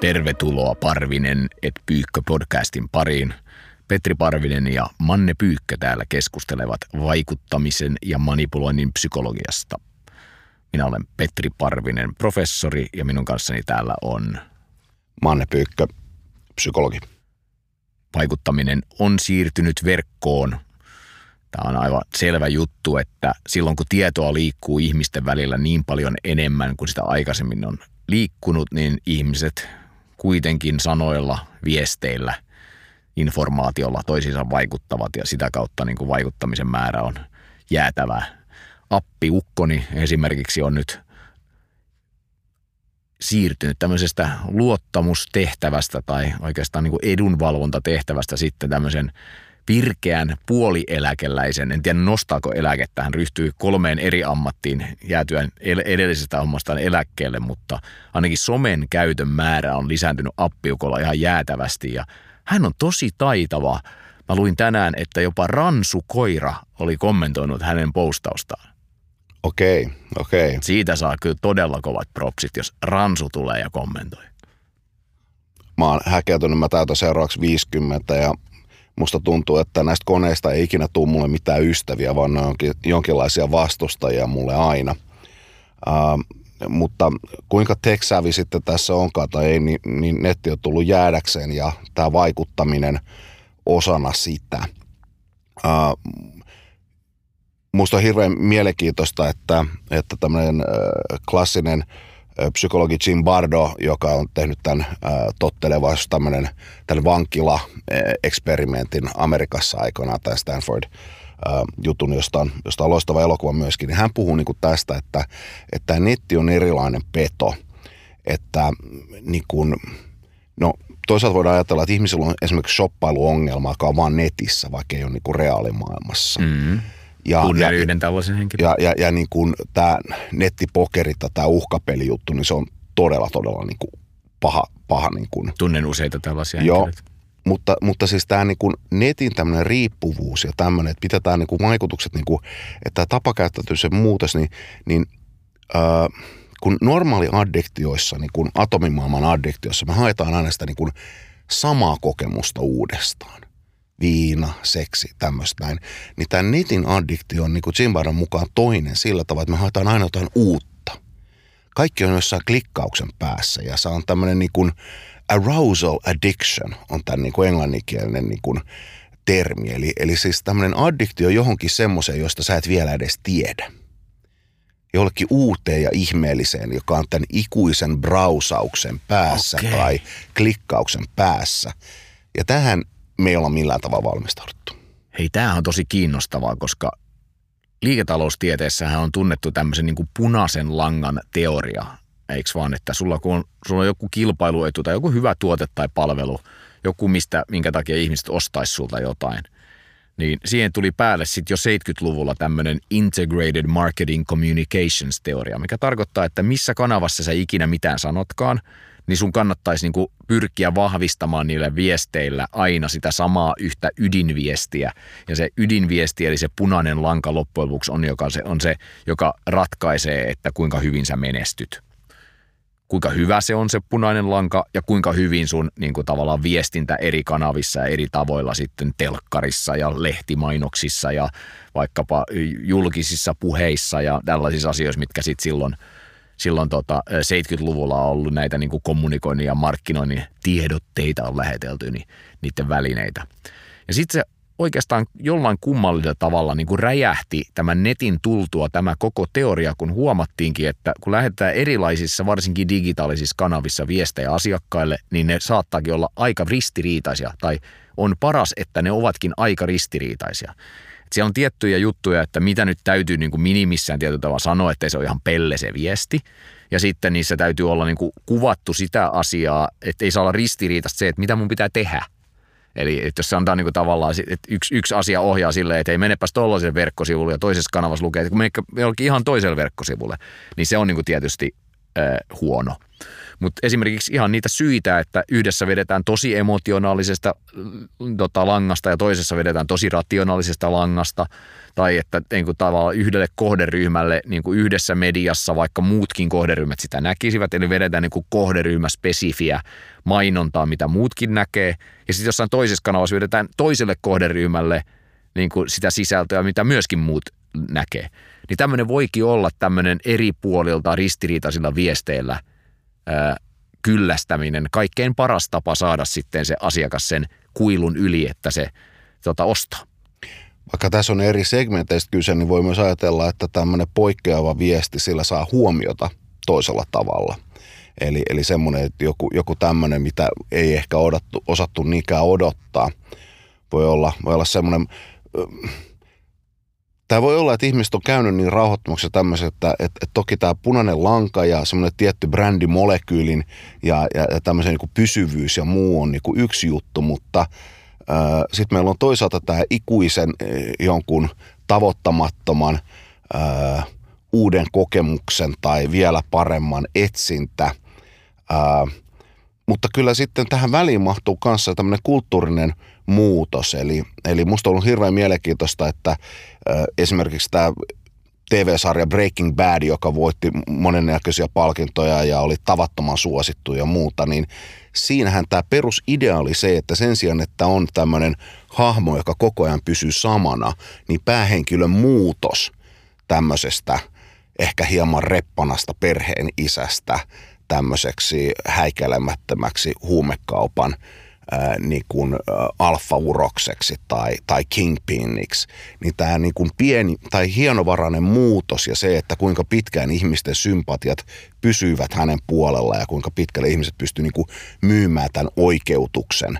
Tervetuloa Parvinen et Pyykkö podcastin pariin. Petri Parvinen ja Manne Pyykkö täällä keskustelevat vaikuttamisen ja manipuloinnin psykologiasta. Minä olen Petri Parvinen, professori, ja minun kanssani täällä on Manne Pyykkö, psykologi. Vaikuttaminen on siirtynyt verkkoon. Tämä on aivan selvä juttu, että silloin kun tietoa liikkuu ihmisten välillä niin paljon enemmän kuin sitä aikaisemmin on liikkunut, niin ihmiset kuitenkin sanoilla, viesteillä, informaatiolla toisiinsa vaikuttavat ja sitä kautta niin kuin vaikuttamisen määrä on jäätävää. Appi Ukkoni esimerkiksi on nyt siirtynyt tämmöisestä luottamustehtävästä tai oikeastaan niin kuin edunvalvontatehtävästä sitten tämmöisen pirkeän puolieläkeläisen, en tiedä nostaako eläkettä, hän ryhtyy kolmeen eri ammattiin jäätyään edellisestä hommastaan eläkkeelle, mutta ainakin somen käytön määrä on lisääntynyt appiukolla ihan jäätävästi ja hän on tosi taitava. Mä luin tänään, että jopa Ransu Koira oli kommentoinut hänen postaustaan. Okei, okei. Siitä saa kyllä todella kovat propsit, jos Ransu tulee ja kommentoi. Mä oon häkeltynyt, mä täytän seuraavaksi 50 ja musta tuntuu, että näistä koneista ei ikinä tule mulle mitään ystäviä, vaan ne onkin jonkinlaisia vastustajia mulle aina. Uh, mutta kuinka teksävi sitten tässä onkaan tai ei, niin, niin netti on tullut jäädäkseen ja tämä vaikuttaminen osana sitä. Uh, musta on hirveän mielenkiintoista, että, että tämmöinen uh, klassinen – psykologi Jim Bardo, joka on tehnyt tämän tottelevaisuus tämmöinen tämän vankila-eksperimentin Amerikassa aikoinaan, tämä Stanford jutun, josta on, josta on loistava elokuva myöskin, niin hän puhuu niin kuin tästä, että, että netti on erilainen peto, että niin kuin, no toisaalta voidaan ajatella, että ihmisillä on esimerkiksi shoppailuongelma, joka on vaan netissä, vaikka ei ole niin kuin reaalimaailmassa. Mm-hmm. Ja, Tunnen ja, yhden tällaisen henkilön. Ja, ja, ja niin kuin tämä nettipokeri tai tämä uhkapelijuttu, niin se on todella, todella niin kuin paha. paha niin kuin. Tunnen useita tällaisia Joo, henkilöitä. Mutta, mutta siis tämä niin kuin netin tämmöinen riippuvuus ja tämmöinen, että mitä tämä niin kuin vaikutukset, niin kuin, että tämä se muutos, niin, niin äh, kun normaali addiktioissa, niin kuin atomimaailman addiktioissa, me haetaan aina sitä niin kuin samaa kokemusta uudestaan viina, seksi, tämmöistä näin. Niin tämä netin addiktio on niin kuin Zimbaran mukaan toinen sillä tavalla, että me haetaan aina jotain uutta. Kaikki on jossain klikkauksen päässä ja se on tämmöinen niin kuin arousal addiction on tämän niin kuin englanninkielinen niin kuin termi. Eli, eli siis tämmöinen addiktio johonkin semmoiseen, josta sä et vielä edes tiedä. Jollekin uuteen ja ihmeelliseen, joka on tämän ikuisen brausauksen päässä okay. tai klikkauksen päässä. Ja tähän me ei olla millään tavalla valmistauduttu. Hei, tämähän on tosi kiinnostavaa, koska liiketaloustieteessähän on tunnettu tämmöisen niin kuin punaisen langan teoria, eikö vaan, että sulla kun on, sulla on joku kilpailuetu tai joku hyvä tuote tai palvelu, joku mistä, minkä takia ihmiset ostaisi sulta jotain, niin siihen tuli päälle sitten jo 70-luvulla tämmöinen Integrated Marketing Communications teoria, mikä tarkoittaa, että missä kanavassa sä ikinä mitään sanotkaan – niin sun kannattaisi niin kuin pyrkiä vahvistamaan niille viesteillä aina sitä samaa yhtä ydinviestiä. Ja se ydinviesti, eli se punainen lanka loppujen lopuksi on, joka se, on se, joka ratkaisee, että kuinka hyvin sä menestyt. Kuinka hyvä se on se punainen lanka ja kuinka hyvin sun niin kuin tavallaan viestintä eri kanavissa ja eri tavoilla sitten telkkarissa ja lehtimainoksissa ja vaikkapa julkisissa puheissa ja tällaisissa asioissa, mitkä sitten silloin – silloin tota, 70-luvulla on ollut näitä niin kuin kommunikoinnin ja markkinoinnin tiedotteita on lähetelty, niin niiden välineitä. Ja sitten se oikeastaan jollain kummallisella tavalla niin kuin räjähti tämän netin tultua tämä koko teoria, kun huomattiinkin, että kun lähetetään erilaisissa, varsinkin digitaalisissa kanavissa viestejä asiakkaille, niin ne saattaakin olla aika ristiriitaisia, tai on paras, että ne ovatkin aika ristiriitaisia. Et siellä on tiettyjä juttuja, että mitä nyt täytyy niin kuin minimissään tietyllä tavalla sanoa, että se on ihan pelle se viesti. Ja sitten niissä täytyy olla niin kuin kuvattu sitä asiaa, että ei saa olla ristiriitasta se, että mitä mun pitää tehdä. Eli että jos se antaa niin kuin tavallaan, että yksi, yksi asia ohjaa silleen, että ei menepäs tuollaiselle verkkosivulle ja toisessa kanavassa lukee, että kun jollekin ihan toiselle verkkosivulle, niin se on niin kuin tietysti huono. Mutta esimerkiksi ihan niitä syitä, että yhdessä vedetään tosi emotionaalisesta mm, tota, langasta ja toisessa vedetään tosi rationaalisesta langasta, tai että niin kuin tavallaan yhdelle kohderyhmälle niin kuin yhdessä mediassa, vaikka muutkin kohderyhmät sitä näkisivät, eli vedetään niin kuin kohderyhmäspesifiä mainontaa, mitä muutkin näkee, ja sitten jossain toisessa kanavassa vedetään toiselle kohderyhmälle niin kuin sitä sisältöä, mitä myöskin muut näkee. Niin tämmöinen voikin olla tämmöinen eri puolilta ristiriitaisilla viesteillä ää, kyllästäminen kaikkein paras tapa saada sitten se asiakas sen kuilun yli, että se tota, ostaa. Vaikka tässä on eri segmenteistä kyse, niin voi myös ajatella, että tämmöinen poikkeava viesti sillä saa huomiota toisella tavalla. Eli, eli semmoinen, että joku, joku tämmöinen, mitä ei ehkä odottu, osattu niinkään odottaa, voi olla, voi olla semmoinen Tämä voi olla, että ihmiset on käynyt niin rauhoittumaksi tämmöisen, että, että, että toki tämä punainen lanka ja semmoinen tietty brändimolekyylin ja, ja, ja tämmöisen niin pysyvyys ja muu on niin kuin yksi juttu, mutta sitten meillä on toisaalta tämä ikuisen jonkun tavoittamattoman äh, uuden kokemuksen tai vielä paremman etsintä. Äh, mutta kyllä sitten tähän väliin mahtuu kanssa tämmöinen kulttuurinen muutos. Eli, eli musta on ollut hirveän mielenkiintoista, että äh, esimerkiksi tämä TV-sarja Breaking Bad, joka voitti monennäköisiä palkintoja ja oli tavattoman suosittu ja muuta, niin siinähän tämä perusidea oli se, että sen sijaan, että on tämmöinen hahmo, joka koko ajan pysyy samana, niin päähenkilön muutos tämmöisestä ehkä hieman reppanasta perheen isästä tämmöiseksi häikäilemättömäksi huumekaupan ää, niin kuin, alfa-urokseksi tai, tai kingpiniksi, niin tämä niin kuin pieni tai hienovarainen muutos ja se, että kuinka pitkään ihmisten sympatiat pysyvät hänen puolella ja kuinka pitkälle ihmiset pystyvät niin kuin myymään tämän oikeutuksen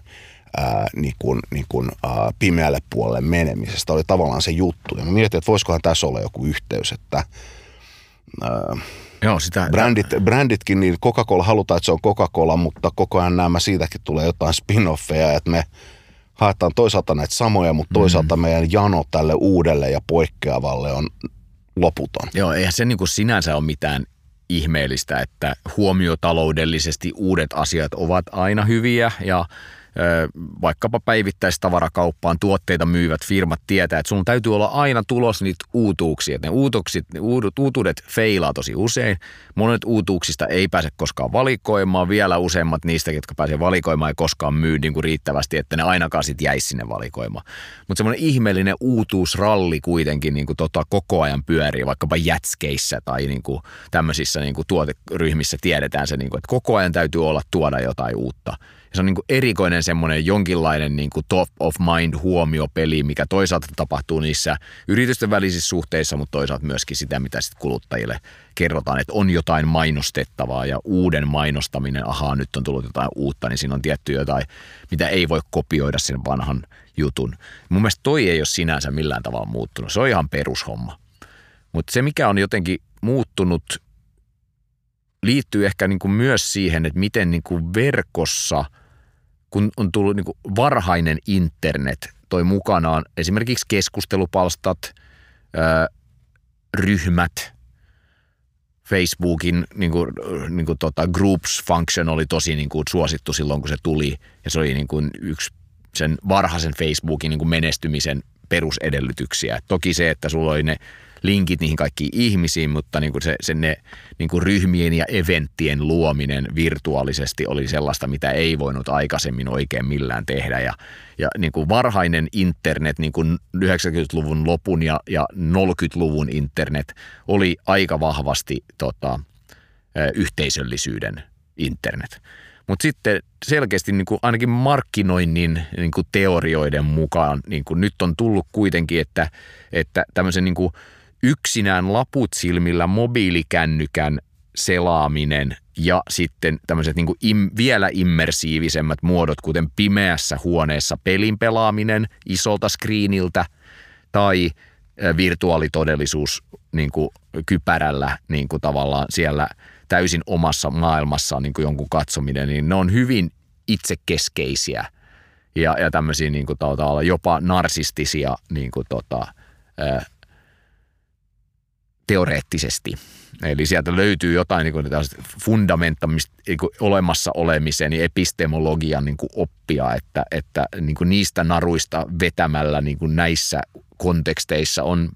ää, niin kuin, niin kuin, ää, pimeälle puolelle menemisestä oli tavallaan se juttu. Ja mä mietin, että voisikohan tässä olla joku yhteys, että ää, Joo, sitä... Brändit, bränditkin, niin Coca-Cola halutaan, että se on Coca-Cola, mutta koko ajan nämä siitäkin tulee jotain spin-offeja, että me haetaan toisaalta näitä samoja, mutta toisaalta mm. meidän jano tälle uudelle ja poikkeavalle on loputon. Joo, eihän se niin kuin sinänsä ole mitään ihmeellistä, että huomiotaloudellisesti uudet asiat ovat aina hyviä ja vaikkapa päivittäistavarakauppaan tuotteita myyvät firmat tietää, että sun täytyy olla aina tulos niitä uutuuksia. Ne uutukset, ne uutuudet feilaa tosi usein. Monet uutuuksista ei pääse koskaan valikoimaan. Vielä useimmat niistä, jotka pääsee valikoimaan, ei koskaan myy niin kuin riittävästi, että ne ainakaan sitten jäisi sinne valikoimaan. Mutta semmoinen ihmeellinen uutuusralli kuitenkin niin kuin tota, koko ajan pyörii, vaikkapa jätskeissä tai niin kuin tämmöisissä niin kuin tuoteryhmissä tiedetään se, niin kuin, että koko ajan täytyy olla tuoda jotain uutta – ja se on niin kuin erikoinen semmoinen jonkinlainen niin kuin top of mind huomiopeli, mikä toisaalta tapahtuu niissä yritysten välisissä suhteissa, mutta toisaalta myöskin sitä, mitä sitten kuluttajille kerrotaan, että on jotain mainostettavaa ja uuden mainostaminen, ahaa nyt on tullut jotain uutta, niin siinä on tietty jotain, mitä ei voi kopioida sen vanhan jutun. Mun mielestä toi ei ole sinänsä millään tavalla muuttunut, se on ihan perushomma. Mutta se, mikä on jotenkin muuttunut liittyy ehkä niin kuin myös siihen, että miten niin kuin verkossa, kun on tullut niin kuin varhainen internet, toi mukanaan esimerkiksi keskustelupalstat, ryhmät, Facebookin niin kuin, niin kuin tota, groups function oli tosi niin kuin suosittu silloin, kun se tuli. Ja se oli niin kuin yksi sen varhaisen Facebookin niin kuin menestymisen perusedellytyksiä. Toki se, että sulla oli ne linkit niihin kaikkiin ihmisiin, mutta niin kuin se, se ne niin kuin ryhmien ja eventtien luominen virtuaalisesti oli sellaista, mitä ei voinut aikaisemmin oikein millään tehdä. Ja, ja niin kuin varhainen internet, niin kuin 90-luvun lopun ja, ja 40-luvun internet oli aika vahvasti tota, yhteisöllisyyden internet. Mutta sitten selkeästi niin kuin ainakin markkinoinnin niin kuin teorioiden mukaan niin kuin nyt on tullut kuitenkin, että, että tämmöisen niin kuin yksinään laput silmillä mobiilikännykän selaaminen ja sitten tämmöiset niin im, vielä immersiivisemmät muodot, kuten pimeässä huoneessa pelin pelaaminen isolta screeniltä tai virtuaalitodellisuus niin kuin kypärällä niin kuin tavallaan siellä täysin omassa maailmassa niin kuin jonkun katsominen, niin ne on hyvin itsekeskeisiä ja, ja tämmöisiä niin kuin, jopa narsistisia niin kuin, tota, teoreettisesti. Eli sieltä löytyy jotain niin kuin, niin olemassa olemisen ja epistemologian niin kuin oppia, että, että niin kuin niistä naruista vetämällä niin kuin näissä konteksteissa on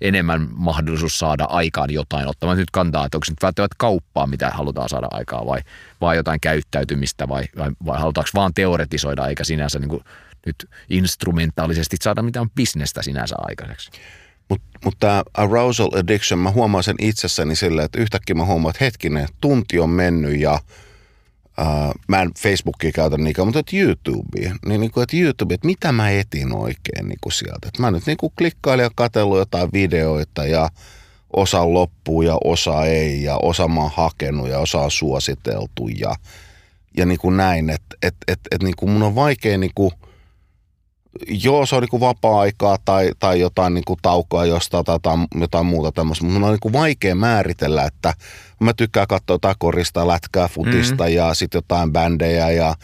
enemmän mahdollisuus saada aikaan jotain, ottamaan nyt kantaa, että onko se nyt välttämättä kauppaa, mitä halutaan saada aikaa, vai, vai jotain käyttäytymistä, vai, vai, vai halutaanko vaan teoretisoida, eikä sinänsä niin kuin nyt instrumentaalisesti saada mitään bisnestä sinänsä aikaiseksi. Mutta mut tämä arousal addiction, mä huomaan sen itsessäni silleen, että yhtäkkiä mä huomaan, että hetkinen, tunti on mennyt ja uh, mä en Facebookia käytä niinkään, mutta että YouTubea, niin, niin kuin, että YouTube, että mitä mä etin oikein niin kuin sieltä. Että mä nyt niin kuin klikkailin ja katsellut jotain videoita ja osa loppuu ja osa ei ja osa mä oon hakenut ja osa on suositeltu ja, ja niin kuin näin, että et, et, et, niin kuin mun on vaikea niin kuin – joo, se on niin vapaa-aikaa tai, tai jotain niin kuin taukoa jostain tai jotain, jotain muuta tämmöistä, mutta on niin kuin vaikea määritellä, että mä tykkään katsoa jotain korista, lätkää, futista mm-hmm. ja sitten jotain bändejä ja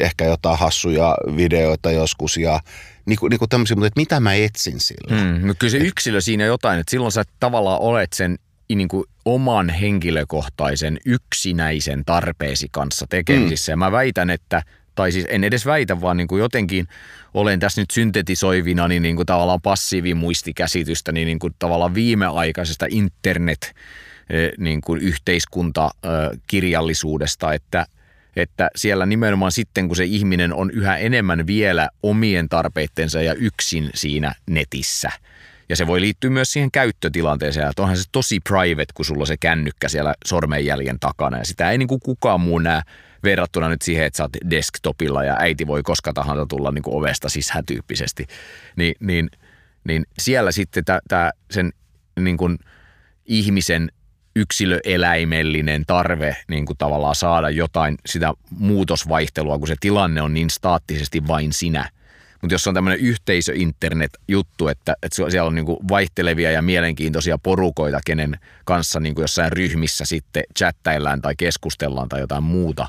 ehkä jotain hassuja videoita joskus ja niin kuin, niin kuin tämmöisiä, mutta että mitä mä etsin sillä? Mm, no kyllä se yksilö siinä jotain, että silloin sä tavallaan olet sen niin kuin oman henkilökohtaisen yksinäisen tarpeesi kanssa tekemisissä. Mm. Ja mä väitän, että tai siis en edes väitä, vaan niin kuin jotenkin olen tässä nyt syntetisoivina niin, niin kuin tavallaan passiivimuistikäsitystä, niin, niin kuin tavallaan viimeaikaisesta internet niin kuin yhteiskuntakirjallisuudesta, että, että siellä nimenomaan sitten, kun se ihminen on yhä enemmän vielä omien tarpeittensa ja yksin siinä netissä – ja se voi liittyä myös siihen käyttötilanteeseen, että onhan se tosi private, kun sulla on se kännykkä siellä sormenjäljen takana. Ja sitä ei niin kuin kukaan muu näe verrattuna nyt siihen, että sä oot desktopilla ja äiti voi koska tahansa tulla niin kuin ovesta sisään tyyppisesti. Ni, niin, niin siellä sitten tämä sen niin kuin ihmisen yksilöeläimellinen tarve niin kuin tavallaan saada jotain sitä muutosvaihtelua, kun se tilanne on niin staattisesti vain sinä, mutta jos on tämmöinen yhteisö-internet-juttu, että, että siellä on niin kuin vaihtelevia ja mielenkiintoisia porukoita, kenen kanssa niin kuin jossain ryhmissä sitten chattaillaan tai keskustellaan tai jotain muuta,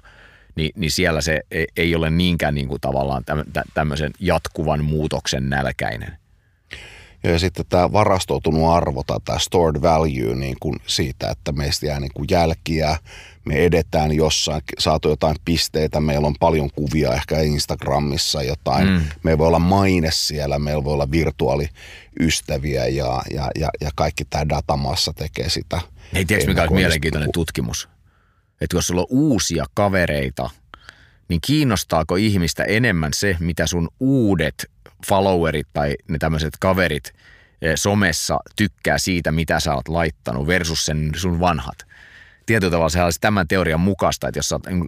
niin, niin siellä se ei ole niinkään niin kuin tavallaan tämmöisen jatkuvan muutoksen nälkäinen. Ja sitten tämä varastoitunut arvo tai tämä stored value niin kuin siitä, että meistä jää niin kuin jälkiä, me edetään jossain, saatu jotain pisteitä, meillä on paljon kuvia ehkä Instagramissa jotain, mm. meillä voi olla maine siellä, meillä voi olla virtuaaliystäviä ja, ja, ja, ja kaikki tämä datamassa tekee sitä. Ei tiedätkö mikä olisi mielenkiintoinen tutkimus? Että jos sulla on uusia kavereita, niin kiinnostaako ihmistä enemmän se, mitä sun uudet followerit tai ne tämmöiset kaverit eh, somessa tykkää siitä, mitä sä oot laittanut versus sen sun vanhat. Tietyllä tavalla se olisi tämän teorian mukaista, että jos sä oot niin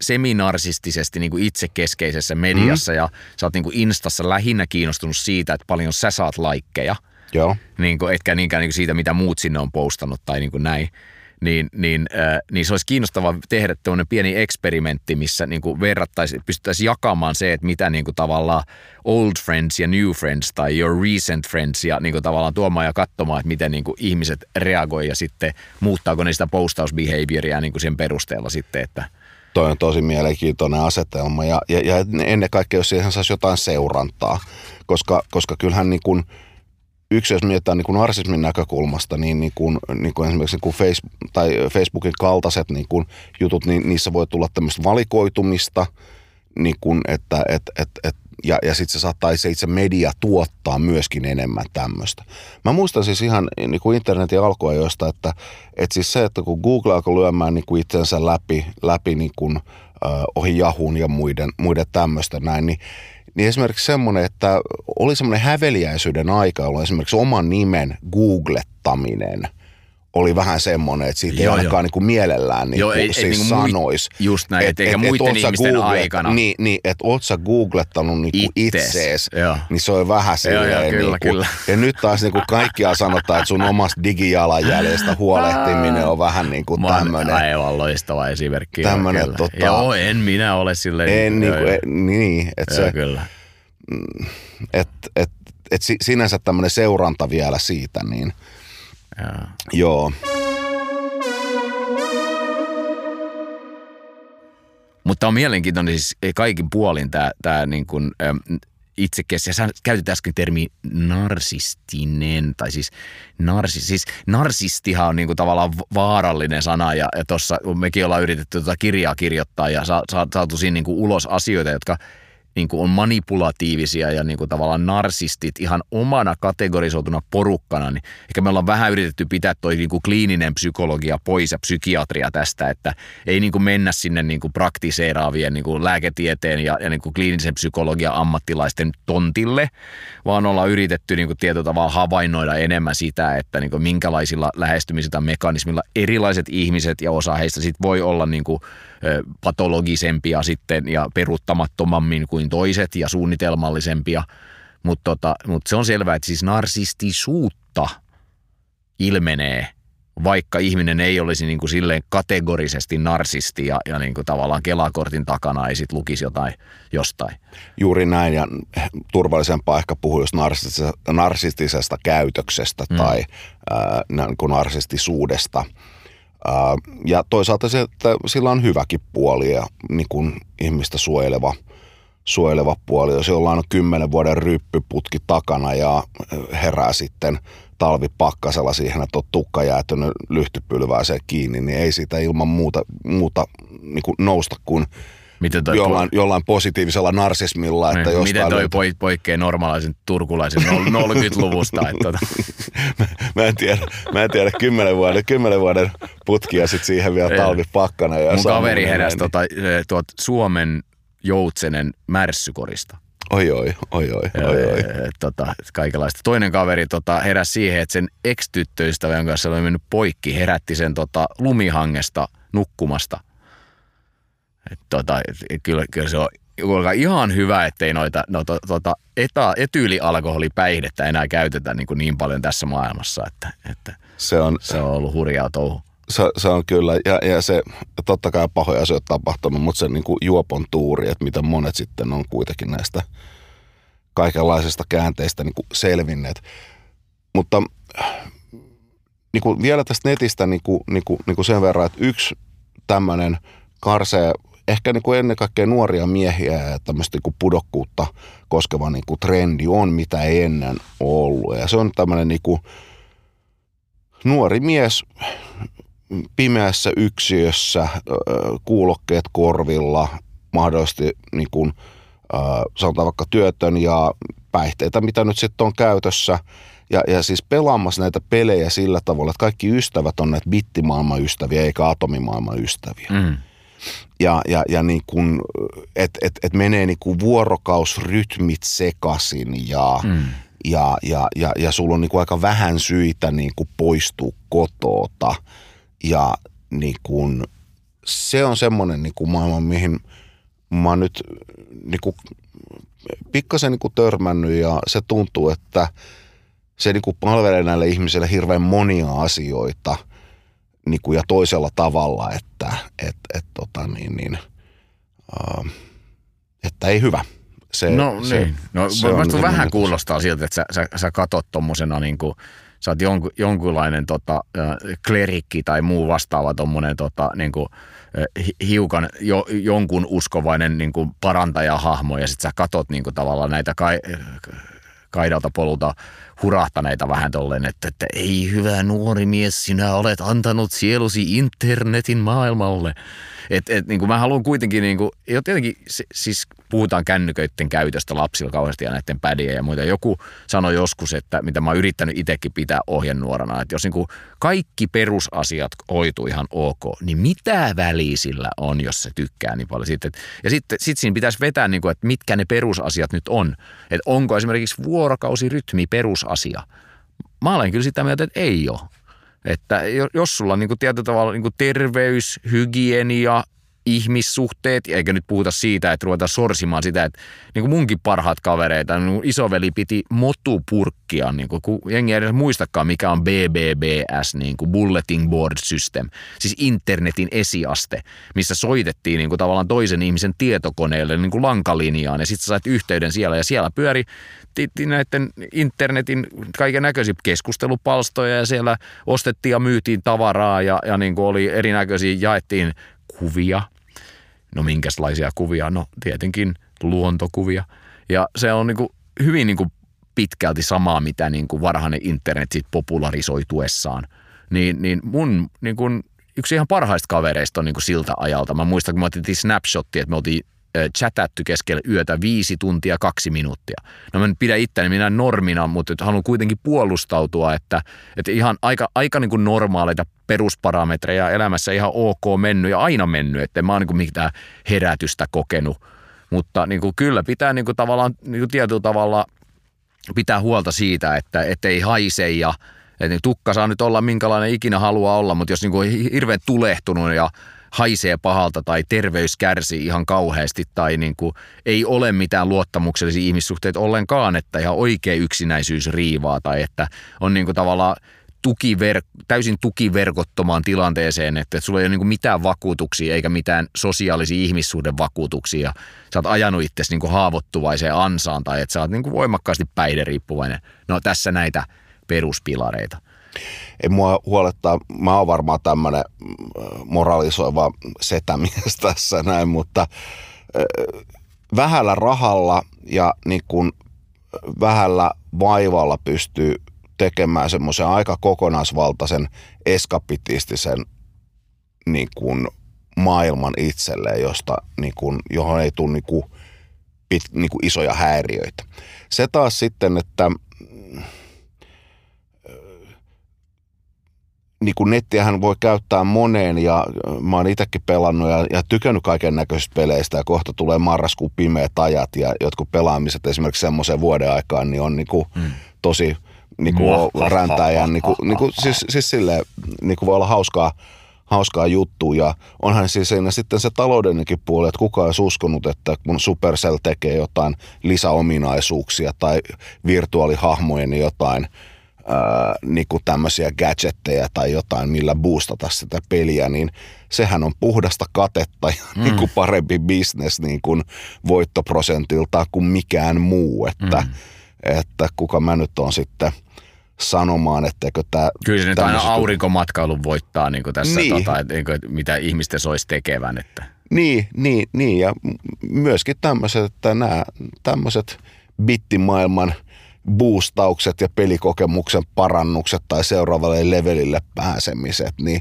seminarsistisesti niin kuin itsekeskeisessä mediassa mm. ja sä oot niin kuin Instassa lähinnä kiinnostunut siitä, että paljon sä saat laikkeja, Joo. Niin kuin, etkä niinkään niin kuin siitä, mitä muut sinne on postannut tai niin kuin näin, niin, niin, äh, niin se olisi kiinnostava tehdä tämmöinen pieni eksperimentti, missä niin kuin verrattaisiin, pystyttäisiin jakamaan se, että mitä niin kuin tavallaan old friends ja new friends tai your recent friends ja niin kuin tavallaan tuomaan ja katsomaan, että miten niin kuin ihmiset reagoi ja sitten muuttaako ne sitä postausbehavioria niin kuin sen perusteella sitten, että Toi on tosi mielenkiintoinen asetelma ja, ja, ja ennen kaikkea, jos siihen saisi jotain seurantaa, koska, koska kyllähän niin kuin – yksi, jos mietitään niin kuin narsismin näkökulmasta, niin, niin, kuin, niin kuin esimerkiksi niin kuin Facebook, tai Facebookin kaltaiset niin kuin jutut, niin niissä voi tulla tämmöistä valikoitumista, niin kuin, että et, et, et, ja, ja sitten se saattaa se itse media tuottaa myöskin enemmän tämmöistä. Mä muistan siis ihan niin kuin internetin alkuajoista, että, että siis se, että kun Google alkoi lyömään niin kuin itsensä läpi, läpi niin kuin, ohi Yahoo ja muiden, muiden tämmöistä näin, niin niin esimerkiksi semmoinen, että oli semmoinen häveliäisyyden aika, jolloin esimerkiksi oman nimen googlettaminen – oli vähän semmoinen, että siitä joo, ei ainakaan niin kuin mielellään niin joo, ei, siis ei, sanoisi. Just näin, et, eikä et, muiden et, ihmisten googlet, aikana. Niin, niin että oot sä googlettanut niin kuin itsees, niin se on vähän silleen. Joo, joo, kyllä, niin kuin, kyllä. Ja nyt taas niin kuin kaikkia sanotaan, että sun omasta digijalanjäljestä huolehtiminen on vähän niin kuin tämmöinen. Aivan loistava esimerkki. Tämmöinen, joo, tota, joo, en minä ole silleen. En, niin, kuin, en, niin että se, kyllä. Mm, että et, et sinänsä tämmöinen seuranta vielä siitä, niin – ja. Joo. Mutta on mielenkiintoinen siis kaikin puolin tämä, tämä niin kuin, itsekäs, ja sä käytit äsken termi narsistinen, tai siis, narsi, siis narsistihan on niinku tavallaan vaarallinen sana, ja, ja tuossa mekin ollaan yritetty tuota kirjaa kirjoittaa, ja sa, sa, saatu siinä niinku ulos asioita, jotka niin kuin on manipulatiivisia ja niin kuin tavallaan narsistit ihan omana kategorisoituna porukkana, niin ehkä me ollaan vähän yritetty pitää toi niin kuin kliininen psykologia pois ja psykiatria tästä, että ei niin kuin mennä sinne niin kuin praktiseeraavien niin kuin lääketieteen ja, ja niin kuin kliinisen psykologian ammattilaisten tontille, vaan ollaan yritetty niin kuin tietyllä tavalla havainnoida enemmän sitä, että niin kuin minkälaisilla lähestymisillä mekanismilla erilaiset ihmiset ja osa heistä sit voi olla niin kuin patologisempia sitten ja peruuttamattomammin kuin toiset ja suunnitelmallisempia. Mutta tota, mut se on selvää, että siis narsistisuutta ilmenee, vaikka ihminen ei olisi niin kuin silleen kategorisesti narsisti ja, ja niin kuin tavallaan kelakortin takana ei sitten lukisi jotain jostain. Juuri näin ja turvallisempaa ehkä puhua just narsistisesta, narsistisesta käytöksestä mm. tai äh, niin kuin narsistisuudesta – ja toisaalta se, että sillä on hyväkin puoli ja niin kuin ihmistä suojeleva, suojeleva puoli. Jos jollain on kymmenen vuoden ryppyputki takana ja herää sitten talvipakkasella siihen, että on tukka jäätynyt lyhtypylvääseen kiinni, niin ei siitä ilman muuta, muuta niin kuin nousta kuin – Miten toi jollain, po- jollain positiivisella narsismilla. Että niin, miten toi löytyy... poikkeaa normalaisen turkulaisen 40-luvusta? että tota. mä, mä, en tiedä, mä en tiedä kymmenen vuoden, kymmenen vuoden putkia sitten siihen vielä talvipakkana. Ja Mun kaveri heräsi tota, tuot Suomen joutsenen märssykorista. Oi oi, oi oi, oi, oi. Tota, kaikenlaista. Toinen kaveri tota, heräsi siihen, että sen ex-tyttöystävän kanssa oli mennyt poikki, herätti sen tota, lumihangesta nukkumasta – et tota, kyllä, kyllä se on ihan hyvä, ettei noita no, to, tota, eta, etyylialkoholipäihdettä enää käytetä niin, kuin niin paljon tässä maailmassa, että, että se, on, se on ollut hurjaa touhu. Se, se on kyllä, ja, ja se totta kai pahoja asioita tapahtunut, mutta se niin kuin juopon tuuri, että mitä monet sitten on kuitenkin näistä kaikenlaisista käänteistä niin kuin selvinneet. Mutta niin kuin vielä tästä netistä niin kuin, niin kuin, niin kuin sen verran, että yksi tämmöinen karsee ehkä niin kuin ennen kaikkea nuoria miehiä ja tämmöistä niin kuin pudokkuutta koskeva niin kuin trendi on, mitä ei ennen ollut. Ja se on tämmöinen niin kuin nuori mies pimeässä yksiössä, kuulokkeet korvilla, mahdollisesti niin kuin, sanotaan vaikka työtön ja päihteitä, mitä nyt sitten on käytössä. Ja, ja siis pelaamassa näitä pelejä sillä tavalla, että kaikki ystävät on näitä bittimaailman ystäviä eikä atomimaailman ystäviä. Mm ja, ja, ja niin kuin, että et, et menee niin kuin vuorokausrytmit sekaisin ja, mm. ja, ja, ja, ja sulla on niin kuin aika vähän syitä niin kuin poistua kotoota ja niin kuin, se on semmoinen niin kuin maailma, mihin mä oon nyt niin kuin, pikkasen niin kuin törmännyt ja se tuntuu, että se niin kuin palvelee näille ihmisille hirveän monia asioita – niin kuin, ja toisella tavalla, että et, et, tota, niin, niin, uh, että ei hyvä. Se, no se, niin. No, se on niin vähän kuulostaa siltä, että sä, sä, sä katot tuommoisena niin kuin, sä oot jonku, jonkunlainen tota, klerikki tai muu vastaava tuommoinen tota, niin kuin, hiukan jo, jonkun uskovainen niin kuin parantajahahmo ja sitten sä katot niin kuin, tavallaan näitä kai, kaidalta polulta hurahtaneita vähän tolleen, että, että ei hyvä nuori mies, sinä olet antanut sielusi internetin maailmalle. Et, et, niin kuin mä haluan kuitenkin, niin kuin, jotenkin, siis puhutaan kännyköiden käytöstä lapsilla kauheasti ja näiden pädiä ja muita. Joku sanoi joskus, että mitä mä oon yrittänyt itsekin pitää ohjenuorana, että jos niin kuin kaikki perusasiat hoituu ihan ok, niin mitä väliä sillä on, jos se tykkää niin paljon. Sitten, ja sitten sit siinä pitäisi vetää, niin kuin, että mitkä ne perusasiat nyt on. Että onko esimerkiksi vuorokausirytmi perusasia. Mä olen kyllä sitä mieltä, että ei ole. Että jos sulla on niin kuin tietyllä tavalla niin kuin terveys, hygienia, ihmissuhteet, eikä nyt puhuta siitä, että ruvetaan sorsimaan sitä, että niin kuin munkin parhaat kavereita, niin isoveli piti motupurkkia, niin kuin, kun jengi ei edes muistakaan, mikä on BBBS, niin kuin Bulletin Board System, siis internetin esiaste, missä soitettiin niin kuin tavallaan toisen ihmisen tietokoneelle niin kuin lankalinjaan, ja sitten sait yhteyden siellä, ja siellä pyöri näiden internetin kaiken näköisiä keskustelupalstoja, ja siellä ostettiin ja myytiin tavaraa, ja, ja niin kuin oli erinäköisiä, jaettiin kuvia. No minkälaisia kuvia? No tietenkin luontokuvia. Ja se on niin kuin hyvin niin kuin pitkälti samaa, mitä niin kuin varhainen internet sit popularisoituessaan. Niin, niin mun niin kuin, yksi ihan parhaista kavereista on niin kuin siltä ajalta. Mä muistan, kun me otettiin snapshotti, että me oltiin chatattu keskellä yötä viisi tuntia kaksi minuuttia. No mä en pidä itseäni minä normina, mutta haluan kuitenkin puolustautua, että, että ihan aika, aika niin kuin normaaleita perusparametreja elämässä ihan ok mennyt ja aina mennyt, että mä oon niin mitään herätystä kokenut. Mutta niin kuin kyllä pitää niin kuin tavallaan niin kuin tietyllä tavalla pitää huolta siitä, että ei haise ja että tukka saa nyt olla minkälainen ikinä haluaa olla, mutta jos niin kuin hirveän tulehtunut ja haisee pahalta tai terveys kärsii ihan kauheasti tai niin kuin ei ole mitään luottamuksellisia ihmissuhteita ollenkaan, että ihan oikea yksinäisyys riivaa tai että on niin kuin tavallaan tukiver, täysin tukiverkottomaan tilanteeseen, että sulla ei ole niin mitään vakuutuksia eikä mitään sosiaalisia ihmissuhdevakuutuksia. Sä oot ajanut itse niin haavoittuvaiseen ansaan tai että sä oot niin voimakkaasti päihderiippuvainen. No tässä näitä peruspilareita ei mua huolettaa, mä oon varmaan tämmöinen mm, moralisoiva setämies tässä näin, mutta vähällä rahalla ja niin kuin vähällä vaivalla pystyy tekemään semmoisen aika kokonaisvaltaisen eskapitistisen niin kuin maailman itselleen, josta, niin kuin, johon ei tule niin kuin, pit, niin kuin isoja häiriöitä. Se taas sitten, että niin kuin nettiähän voi käyttää moneen ja mä oon itsekin pelannut ja, ja tykännyt kaiken näköisistä peleistä ja kohta tulee marraskuun pimeät ajat ja jotkut pelaamiset esimerkiksi semmoisen vuoden aikaan niin on niin kuin hmm. tosi niin kuin ja niin kuin, niin kuin, siis, siis silleen, niin kuin voi olla hauskaa, hauskaa juttu ja onhan siis siinä sitten se taloudellinenkin puoli, että kukaan olisi uskonut, että kun Supercell tekee jotain lisäominaisuuksia tai virtuaalihahmojen jotain – ää, niin kuin tämmöisiä gadgetteja tai jotain, millä boostata sitä peliä, niin sehän on puhdasta katetta ja mm. niin kuin parempi bisnes niin kuin voittoprosentiltaan kuin mikään muu, että, mm. että kuka mä nyt on sitten sanomaan, etteikö tämä... Kyllä se nyt aina aurinkomatkailun voittaa niin kuin tässä, niin. Tota, että, niin kuin, mitä ihmisten soisi tekevän. Että. Niin, niin, niin, ja myöskin tämmöiset, että nämä tämmöiset bittimaailman – boostaukset ja pelikokemuksen parannukset tai seuraavalle levelille pääsemiset, niin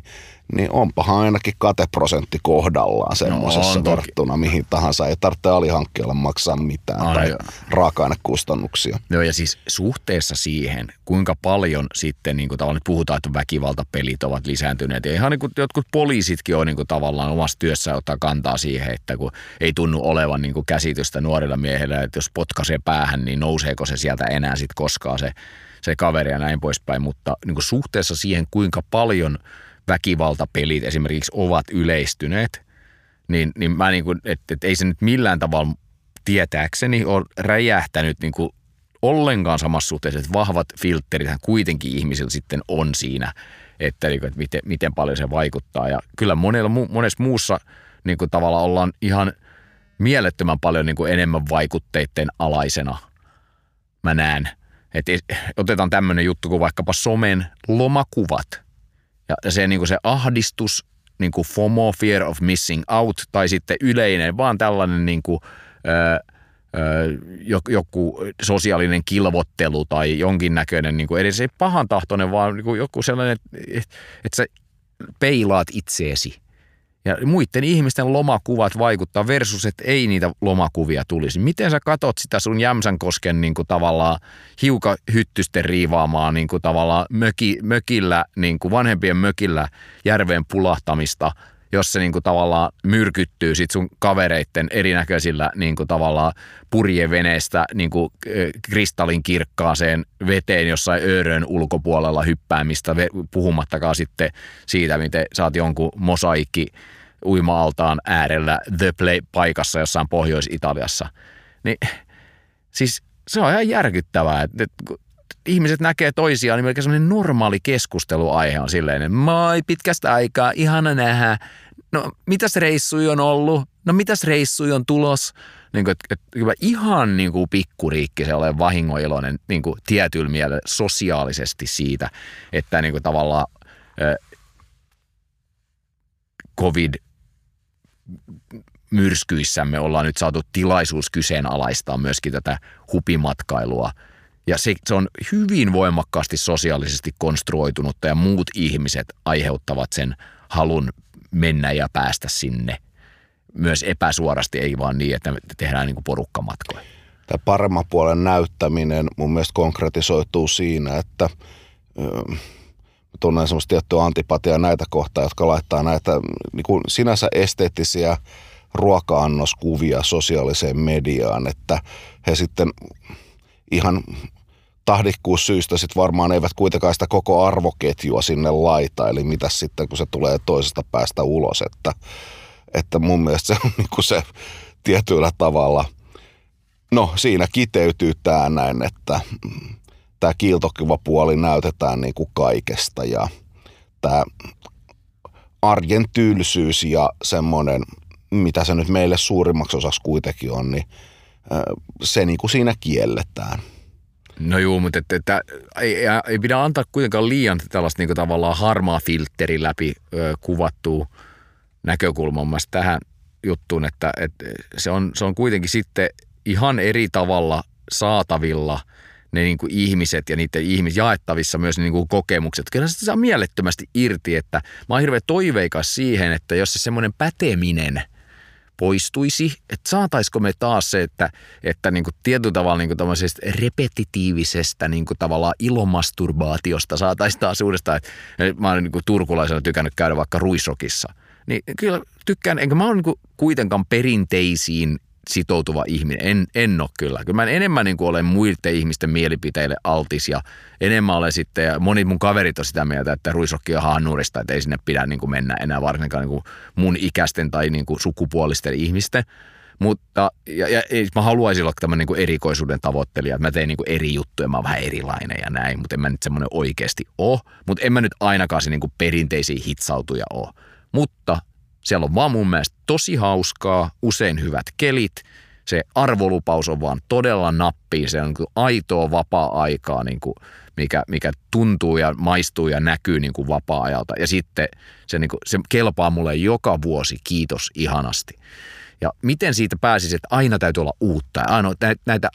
niin onpahan ainakin kateprosentti kohdallaan semmoisessa no, verrattuna mihin tahansa. Ei tarvitse alihankkijalle maksaa mitään Ai, tai raaka-ainekustannuksia. Joo ja siis suhteessa siihen, kuinka paljon sitten niin kuin tavallaan puhutaan, että väkivaltapelit ovat lisääntyneet. Ja ihan niin kuin jotkut poliisitkin on niin kuin tavallaan omassa työssä ottaa kantaa siihen, että kun ei tunnu olevan niin kuin käsitystä nuorilla miehillä, että jos potkaisee päähän, niin nouseeko se sieltä enää sitten koskaan se, se kaveri ja näin poispäin. Mutta niin kuin suhteessa siihen, kuinka paljon – väkivaltapelit esimerkiksi ovat yleistyneet, niin, niin mä niin kuin, että, että ei se nyt millään tavalla tietääkseni ole räjähtänyt niin kuin ollenkaan samassa suhteessa, että vahvat filterit kuitenkin ihmisillä sitten on siinä, että, niin kuin, että miten, miten paljon se vaikuttaa. Ja kyllä monella, monessa muussa niin kuin tavalla ollaan ihan mielettömän paljon niin kuin enemmän vaikutteiden alaisena. Mä näen. Että otetaan tämmöinen juttu kuin vaikkapa somen lomakuvat – ja se, niin kuin se ahdistus, niin kuin FOMO, fear of missing out, tai sitten yleinen, vaan tällainen niin kuin, öö, joku sosiaalinen kilvottelu tai jonkinnäköinen, niin kuin edes ei pahan tahtoinen, vaan niin kuin joku sellainen, että, että sä peilaat itseesi ja muiden ihmisten lomakuvat vaikuttaa versus, että ei niitä lomakuvia tulisi. Miten sä katot sitä sun Jämsänkosken niin kuin tavallaan hiukan hyttysten riivaamaa niin kuin tavallaan möki, mökillä, niin kuin vanhempien mökillä järveen pulahtamista, jos se kuin tavallaan myrkyttyy sit sun kavereitten erinäköisillä niin kuin tavallaan purjeveneestä kuin kristallin kirkkaaseen veteen jossain Öörön ulkopuolella hyppäämistä, puhumattakaan sitten siitä, miten oot jonkun mosaikki uima-altaan äärellä The Play-paikassa jossain Pohjois-Italiassa. Niin siis se on ihan järkyttävää, että, ihmiset näkee toisiaan, niin melkein semmoinen normaali keskusteluaihe on silleen, että moi, pitkästä aikaa, ihana nähdä. No, mitäs reissui on ollut? No, mitäs reissui on tulos? Niin kuin, että, että ihan niin kuin pikkuriikki se ole vahingoiloinen niin kuin tietyllä mielellä sosiaalisesti siitä, että niin kuin tavallaan covid myrskyissämme ollaan nyt saatu tilaisuus kyseenalaistaa myöskin tätä hupimatkailua. Ja se, se on hyvin voimakkaasti sosiaalisesti konstruoitunutta ja muut ihmiset aiheuttavat sen halun mennä ja päästä sinne. Myös epäsuorasti, ei vaan niin, että tehdään niin kuin porukkamatkoja. Tämä paremman puolen näyttäminen mun mielestä konkretisoituu siinä, että tunnen semmoista tiettyä antipatiaa näitä kohtaa, jotka laittaa näitä niin kuin sinänsä esteettisiä ruoka-annoskuvia sosiaaliseen mediaan, että he sitten ihan tahdikkuussyistä sitten varmaan eivät kuitenkaan sitä koko arvoketjua sinne laita, eli mitä sitten kun se tulee toisesta päästä ulos, että, että mun mielestä se on kuin se tietyllä tavalla, no siinä kiteytyy tämä näin, että tämä kiiltokiva puoli näytetään niin kuin kaikesta. Ja tämä arjen tylsyys ja semmoinen, mitä se nyt meille suurimmaksi osaksi kuitenkin on, niin se niin kuin siinä kielletään. No juu, mutta että, että ei, ei, pidä antaa kuitenkaan liian tällaista niin tavallaan harmaa filtteri läpi ö, kuvattua näkökulmaa tähän juttuun, että, että se, on, se on kuitenkin sitten ihan eri tavalla saatavilla – ne niin kuin ihmiset ja niiden ihmis jaettavissa myös niin kuin kokemukset. Kyllä se saa mielettömästi irti, että mä oon hirveän toiveikas siihen, että jos se semmoinen päteminen poistuisi, että saataisiko me taas se, että, että niin kuin tietyllä tavalla niin kuin repetitiivisestä niin kuin tavallaan ilomasturbaatiosta saataisiin taas uudestaan, että mä oon niin kuin turkulaisena tykännyt käydä vaikka ruisrokissa, niin kyllä tykkään, enkä mä oon niin kuitenkaan perinteisiin sitoutuva ihminen. En, en ole kyllä. Kyllä mä enemmän niin kuin olen muiden ihmisten mielipiteille altis ja enemmän olen sitten, ja moni mun kaverit on sitä mieltä, että ruisrokki on hannurista, että ei sinne pidä niin kuin mennä enää varsinkaan niin kuin mun ikäisten tai niin kuin sukupuolisten ihmisten. Mutta ja, ja, mä haluaisin olla tämmöinen niin erikoisuuden tavoittelija, että mä teen niin kuin eri juttuja, mä oon vähän erilainen ja näin, mutta en mä nyt semmoinen oikeasti ole. Mutta en mä nyt ainakaan se niin kuin perinteisiä hitsautuja ole. Mutta siellä on vaan mun mielestä tosi hauskaa, usein hyvät kelit. Se arvolupaus on vaan todella nappi, se on niin aitoa vapaa-aikaa, niin kuin mikä, mikä tuntuu ja maistuu ja näkyy niin kuin vapaa-ajalta. Ja sitten se, niin kuin, se kelpaa mulle joka vuosi, kiitos ihanasti. Ja miten siitä pääsisi, että aina täytyy olla uutta. Aina näitä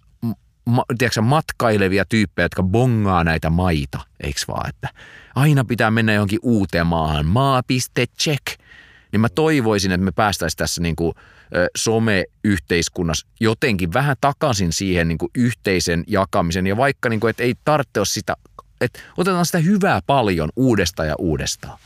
ma, tiedätkö, matkailevia tyyppejä, jotka bongaa näitä maita, eikö vaan, että aina pitää mennä johonkin uuteen maahan. Maa.check niin mä toivoisin, että me päästäisiin tässä niin kuin some-yhteiskunnassa jotenkin vähän takaisin siihen niin kuin yhteisen jakamisen. Ja vaikka, niin kuin, että ei tarvitse sitä, että otetaan sitä hyvää paljon uudestaan ja uudestaan.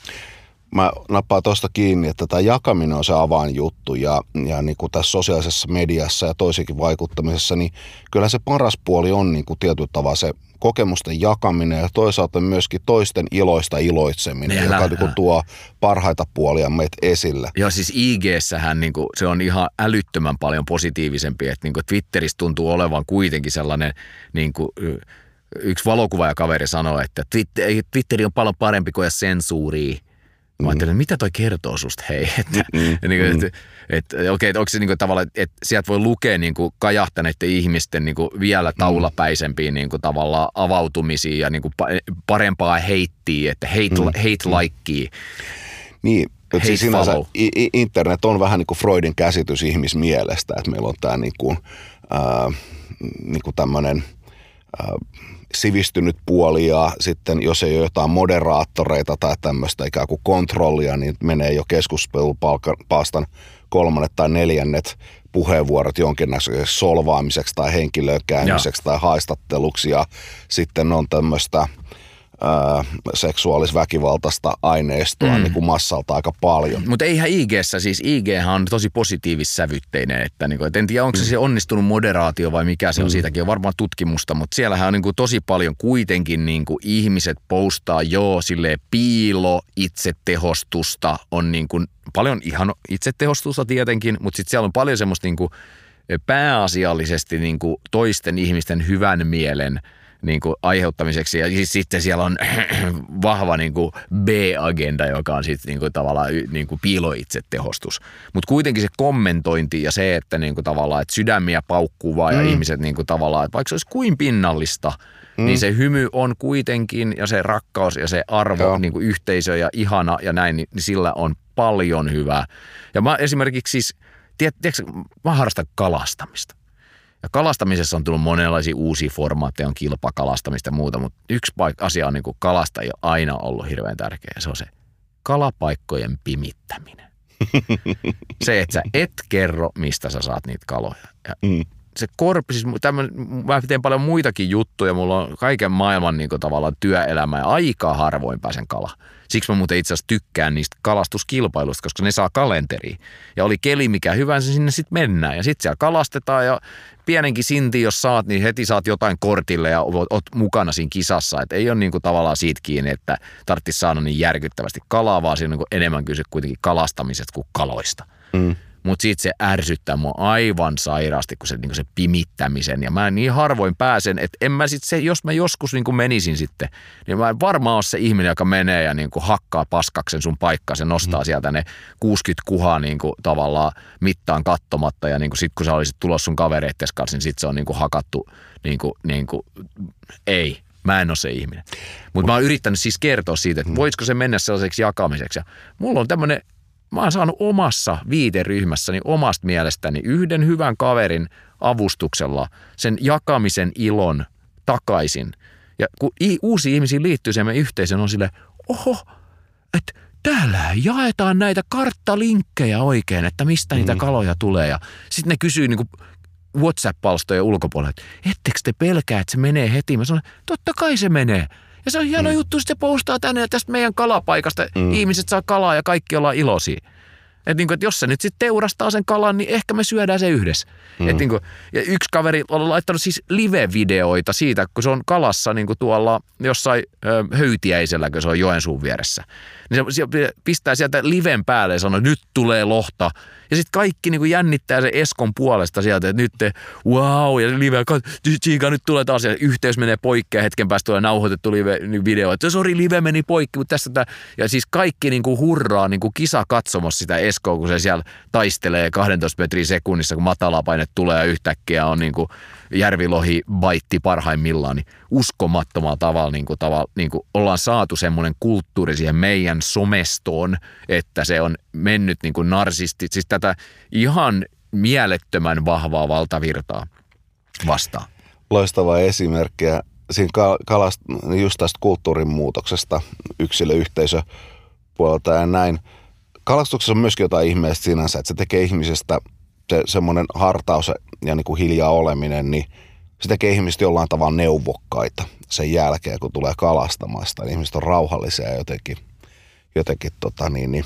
Mä nappaan tuosta kiinni, että tämä jakaminen on se avainjuttu ja, ja niin kuin tässä sosiaalisessa mediassa ja toisikin vaikuttamisessa, niin kyllä se paras puoli on niin kuin tietyllä tavalla se kokemusten jakaminen ja toisaalta myöskin toisten iloista iloitseminen, Meillä, joka niin tuo parhaita puolia meitä esille. Joo, siis IG-sähän niin kuin, se on ihan älyttömän paljon positiivisempi, että niin kuin Twitterissä tuntuu olevan kuitenkin sellainen niin kuin, yksi valokuvaajakaveri sanoi, että Twitteri on paljon parempi kuin sensuuria Mä ajattelin, mitä toi kertoo susta, hei. Että, mm, mm, niin kuin, mm. että, että, okei, että onko se niin kuin, tavallaan, että sieltä voi lukea niin kuin, kajahtaneiden ihmisten niin kuin, vielä taulapäisempiä niin kuin, tavallaan avautumisia ja niin kuin, parempaa heittiä, että hate, mm, hate likea. Niin, että siis sinänsä internet on vähän niin kuin Freudin käsitys ihmismielestä, että meillä on tämä niin kuin, äh, niin kuin tämmöinen äh, sivistynyt puoli ja sitten jos ei ole jotain moderaattoreita tai tämmöistä ikään kuin kontrollia, niin menee jo keskustelupalstan kolmannet tai neljännet puheenvuorot jonkinnäköiseksi solvaamiseksi tai henkilöön käymiseksi tai haistatteluksi ja sitten on tämmöistä – seksuaalisväkivaltaista aineistoa mm. niin kuin massalta aika paljon. Mutta eihän ig siis ig on tosi positiivissävytteinen, että, niin kuin, et en tiedä onko se, mm. se onnistunut moderaatio vai mikä se on, mm. siitäkin on varmaan tutkimusta, mutta siellähän on niin kuin, tosi paljon kuitenkin niin kuin, ihmiset postaa joo sille piilo itsetehostusta, on niin kuin, paljon ihan itsetehostusta tietenkin, mutta sitten siellä on paljon semmoista niin kuin, pääasiallisesti niin kuin, toisten ihmisten hyvän mielen – niin kuin aiheuttamiseksi. Ja siis sitten siellä on vahva niin kuin B-agenda, joka on sitten niin kuin tavallaan niin kuin piiloitsetehostus. Mutta kuitenkin se kommentointi ja se, että niin kuin tavallaan että sydämiä paukkuu vaan mm. ja ihmiset niin kuin tavallaan, että vaikka se olisi kuin pinnallista, mm. niin se hymy on kuitenkin ja se rakkaus ja se arvo, niin kuin yhteisö ja ihana ja näin, niin sillä on paljon hyvää. Ja mä esimerkiksi siis tiedät, tiedätkö, mä harrastan kalastamista. Ja kalastamisessa on tullut monenlaisia uusia formaatteja, on kilpakalastamista ja muuta, mutta yksi paik- asia on niin kuin kalastajia aina ollut hirveän tärkeä, ja se on se kalapaikkojen pimittäminen. se, että sä et kerro, mistä sä saat niitä kaloja. Ja Mm. se korpi, siis tämän, mä teen paljon muitakin juttuja, mulla on kaiken maailman niin kuin, tavallaan työelämä ja aika harvoin pääsen kala. Siksi mä muuten itse asiassa tykkään niistä kalastuskilpailuista, koska ne saa kalenteriin. Ja oli keli mikä hyvänsä, sinne sitten mennään. Ja sitten siellä kalastetaan ja pienenkin sinti, jos saat, niin heti saat jotain kortille ja oot, mukana siinä kisassa. Et ei ole niin kuin tavallaan siitä kiinni, että tarvitsisi saada niin järkyttävästi kalaa, vaan siinä on niin kuin enemmän kyse kuitenkin kalastamisesta kuin kaloista. Mm. Mutta siitä se ärsyttää mua aivan sairaasti, kun se, niin se pimittämisen. Ja mä niin harvoin pääsen, että en mä sit se, jos mä joskus niin menisin sitten, niin mä en varmaan ole se ihminen, joka menee ja niin hakkaa paskaksen sun paikkaa. Se nostaa mm. sieltä ne 60 kuhaa niin tavallaan mittaan kattomatta. Ja niin sitten kun sä olisit tulossa sun kavereitten kanssa, niin sitten se on niin hakattu, niin kuin, niin kuin, ei. Mä en ole se ihminen. Mutta mä oon yrittänyt siis kertoa siitä, että voisiko se mennä sellaiseksi jakamiseksi. Ja mulla on tämmöinen mä oon saanut omassa viiteryhmässäni omasta mielestäni yhden hyvän kaverin avustuksella sen jakamisen ilon takaisin. Ja kun uusi ihmisiä liittyy meidän yhteisöön, on sille, oho, että täällä jaetaan näitä karttalinkkejä oikein, että mistä niitä kaloja tulee. Ja sitten ne kysyy niin WhatsApp-palstojen ulkopuolella, että ettekö te pelkää, että se menee heti? Mä sanon, totta kai se menee. Ja se on hieno mm. juttu, sitten postaa tänne ja tästä meidän kalapaikasta mm. ihmiset saa kalaa ja kaikki ollaan iloisia. Et niin kuin, että jos se nyt sitten teurastaa sen kalan, niin ehkä me syödään se yhdessä. Mm. Et niin kuin, ja yksi kaveri on laittanut siis live-videoita siitä, kun se on kalassa niin kuin tuolla jossain ö, höytiäisellä, kun se on Joensuun vieressä. Niin se, se pistää sieltä liven päälle ja sanoo, nyt tulee lohta. Ja sitten kaikki niin kuin jännittää se Eskon puolesta sieltä, että nyt te, wow, ja live, Tsiika, nyt tulee taas, ja yhteys menee poikki, ja hetken päästä tulee nauhoitettu live-video, että sori, live meni poikki, mutta tässä tämä, ja siis kaikki niin kuin hurraa niin kuin kisa katsomassa sitä Eskoa, kun se siellä taistelee 12 metriä sekunnissa, kun matalapaine tulee yhtäkkiä on niin kuin järvilohi baitti parhaimmillaan, niin uskomattomalla tavalla, niin kuin, tavalla niin kuin ollaan saatu semmoinen kulttuuri siihen meidän somestoon, että se on mennyt niin kuin narsisti, siis tätä ihan mielettömän vahvaa valtavirtaa vastaan. Loistava esimerkkiä siinä kalast, just tästä kulttuurin muutoksesta yksilöyhteisö puolelta ja näin. Kalastuksessa on myöskin jotain ihmeellistä sinänsä, että se tekee ihmisestä se semmoinen hartaus ja niin kuin hiljaa oleminen, niin se tekee ihmistä jollain tavalla neuvokkaita sen jälkeen, kun tulee kalastamasta. Niin ihmiset on rauhallisia jotenkin, jotenkin tota niin, niin,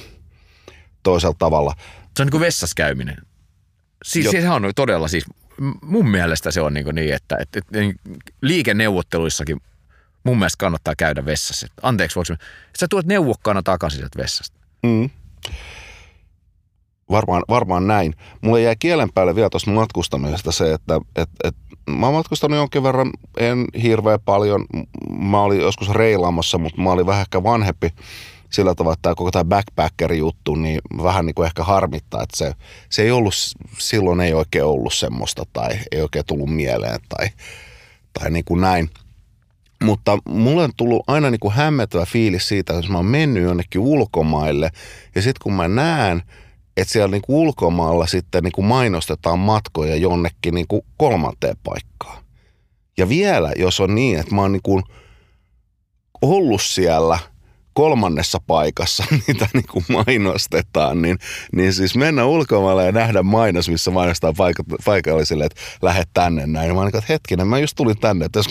toisella tavalla. Se on niin kuin vessassa käyminen. Siis, sehän on todella siis, mun mielestä se on niin, kuin niin että, että, että liikenneuvotteluissakin mun mielestä kannattaa käydä vessassa. Anteeksi, voiko sä tuot neuvokkaana takaisin sieltä vessasta. Mm. Varmaan, varmaan näin. Mulle jäi kielen päälle vielä tuosta matkustamisesta se, että et, et, mä oon matkustanut jonkin verran, en hirveän paljon. Mä olin joskus reilaamassa, mutta mä olin vähän ehkä vanhempi sillä tavalla, että tämä koko tämä backpacker-juttu, niin vähän niin kuin ehkä harmittaa, että se, se ei ollut, silloin ei oikein ollut semmoista tai ei oikein tullut mieleen tai, tai niin kuin näin. Mutta mulle on tullut aina niin kuin hämmentävä fiilis siitä, että jos mä oon mennyt jonnekin ulkomaille ja sitten kun mä näen, että siellä niin kuin ulkomailla sitten niin kuin mainostetaan matkoja jonnekin niin kuin kolmanteen paikkaan. Ja vielä, jos on niin, että mä oon niin kuin ollut siellä kolmannessa paikassa, mitä niin kuin mainostetaan, niin, niin siis mennä ulkomaille ja nähdä mainos, missä mainostaa paik- paikallisille, että lähde tänne näin. Ja mä niin että hetkinen, mä just tulin tänne, että jos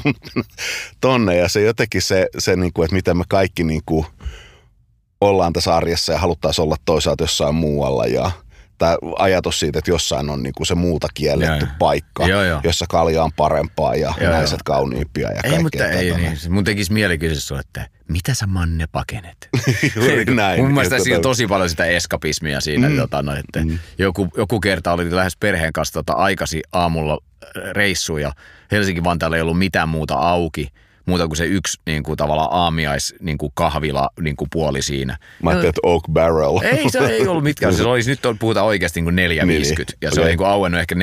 tonne ja se jotenkin se, se kuin, että miten me kaikki niin kuin, ollaan tässä arjessa ja haluttaisiin olla toisaalta jossain muualla ja tämä ajatus siitä, että jossain on niinku se muuta kielletty ja, paikka, joo, joo. jossa kalja on parempaa ja joo, naiset joo. kauniimpia ja Ei, mutta ei, niin. Mun tekisi mieli kysyä että mitä sä Manne pakenet? Juuri näin. mun mielestä siinä on tosi paljon sitä eskapismia siinä, mm. tota, no, että mm. joku, joku kerta oli lähes perheen kanssa tota, aikasi aamulla reissu ja Helsinki-Vantaalla ei ollut mitään muuta auki – muuta kuin se yksi niin kuin, tavallaan aamiais niin kuin kahvila niin kuin puoli siinä. Mä ajattelin, että Oak Barrel. Ei, se ei ollut mitkään. Se olisi, nyt puhutaan oikeasti niin kuin 4,50 niin, ja se okay. on niin kuin auennut ehkä 4,30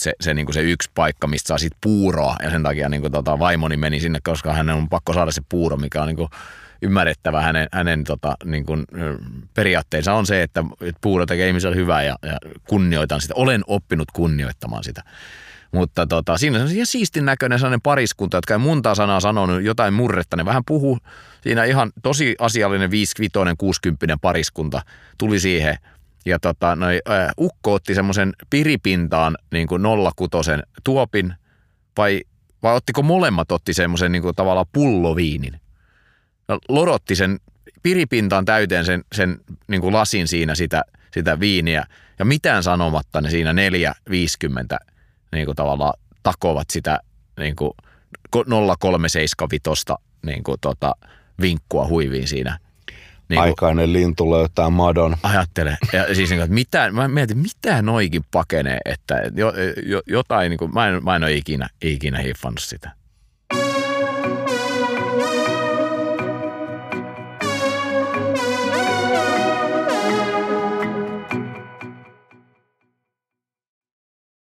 se, se, niin kuin se yksi paikka, mistä saa siitä puuroa ja sen takia niin kuin, tota, vaimoni meni sinne, koska hän on pakko saada se puuro, mikä on niin kuin, ymmärrettävä hänen, hänen tota, niin kuin, periaatteensa on se, että puuro tekee ihmiselle hyvää ja, ja kunnioitan sitä. Olen oppinut kunnioittamaan sitä. Mutta tota, siinä on ihan siistin näköinen sellainen pariskunta, jotka ei monta sanaa sanonut, jotain murretta. Ne vähän puhu. Siinä ihan tosi asiallinen 55 60 pariskunta tuli siihen. Ja tota, noi, äh, ukko otti semmoisen piripintaan niin kuin 06 tuopin, vai, vai ottiko molemmat otti semmoisen niin kuin tavallaan pulloviinin? No, lorotti sen piripintaan täyteen sen, sen niin kuin lasin siinä sitä, sitä viiniä. Ja mitään sanomatta ne siinä 450 niin kuin tavallaan takovat sitä niin kuin 0375 niin kuin tota, vinkkua huiviin siinä. Niin kuin, Aikainen lintu löytää madon. Ajattele. Ja siis niin kuin, että mitä, mä mietin, mitä noikin pakenee, että jo, jo, jotain, niin kuin, mä, en, mä en ole ikinä, ikinä hiffannut sitä.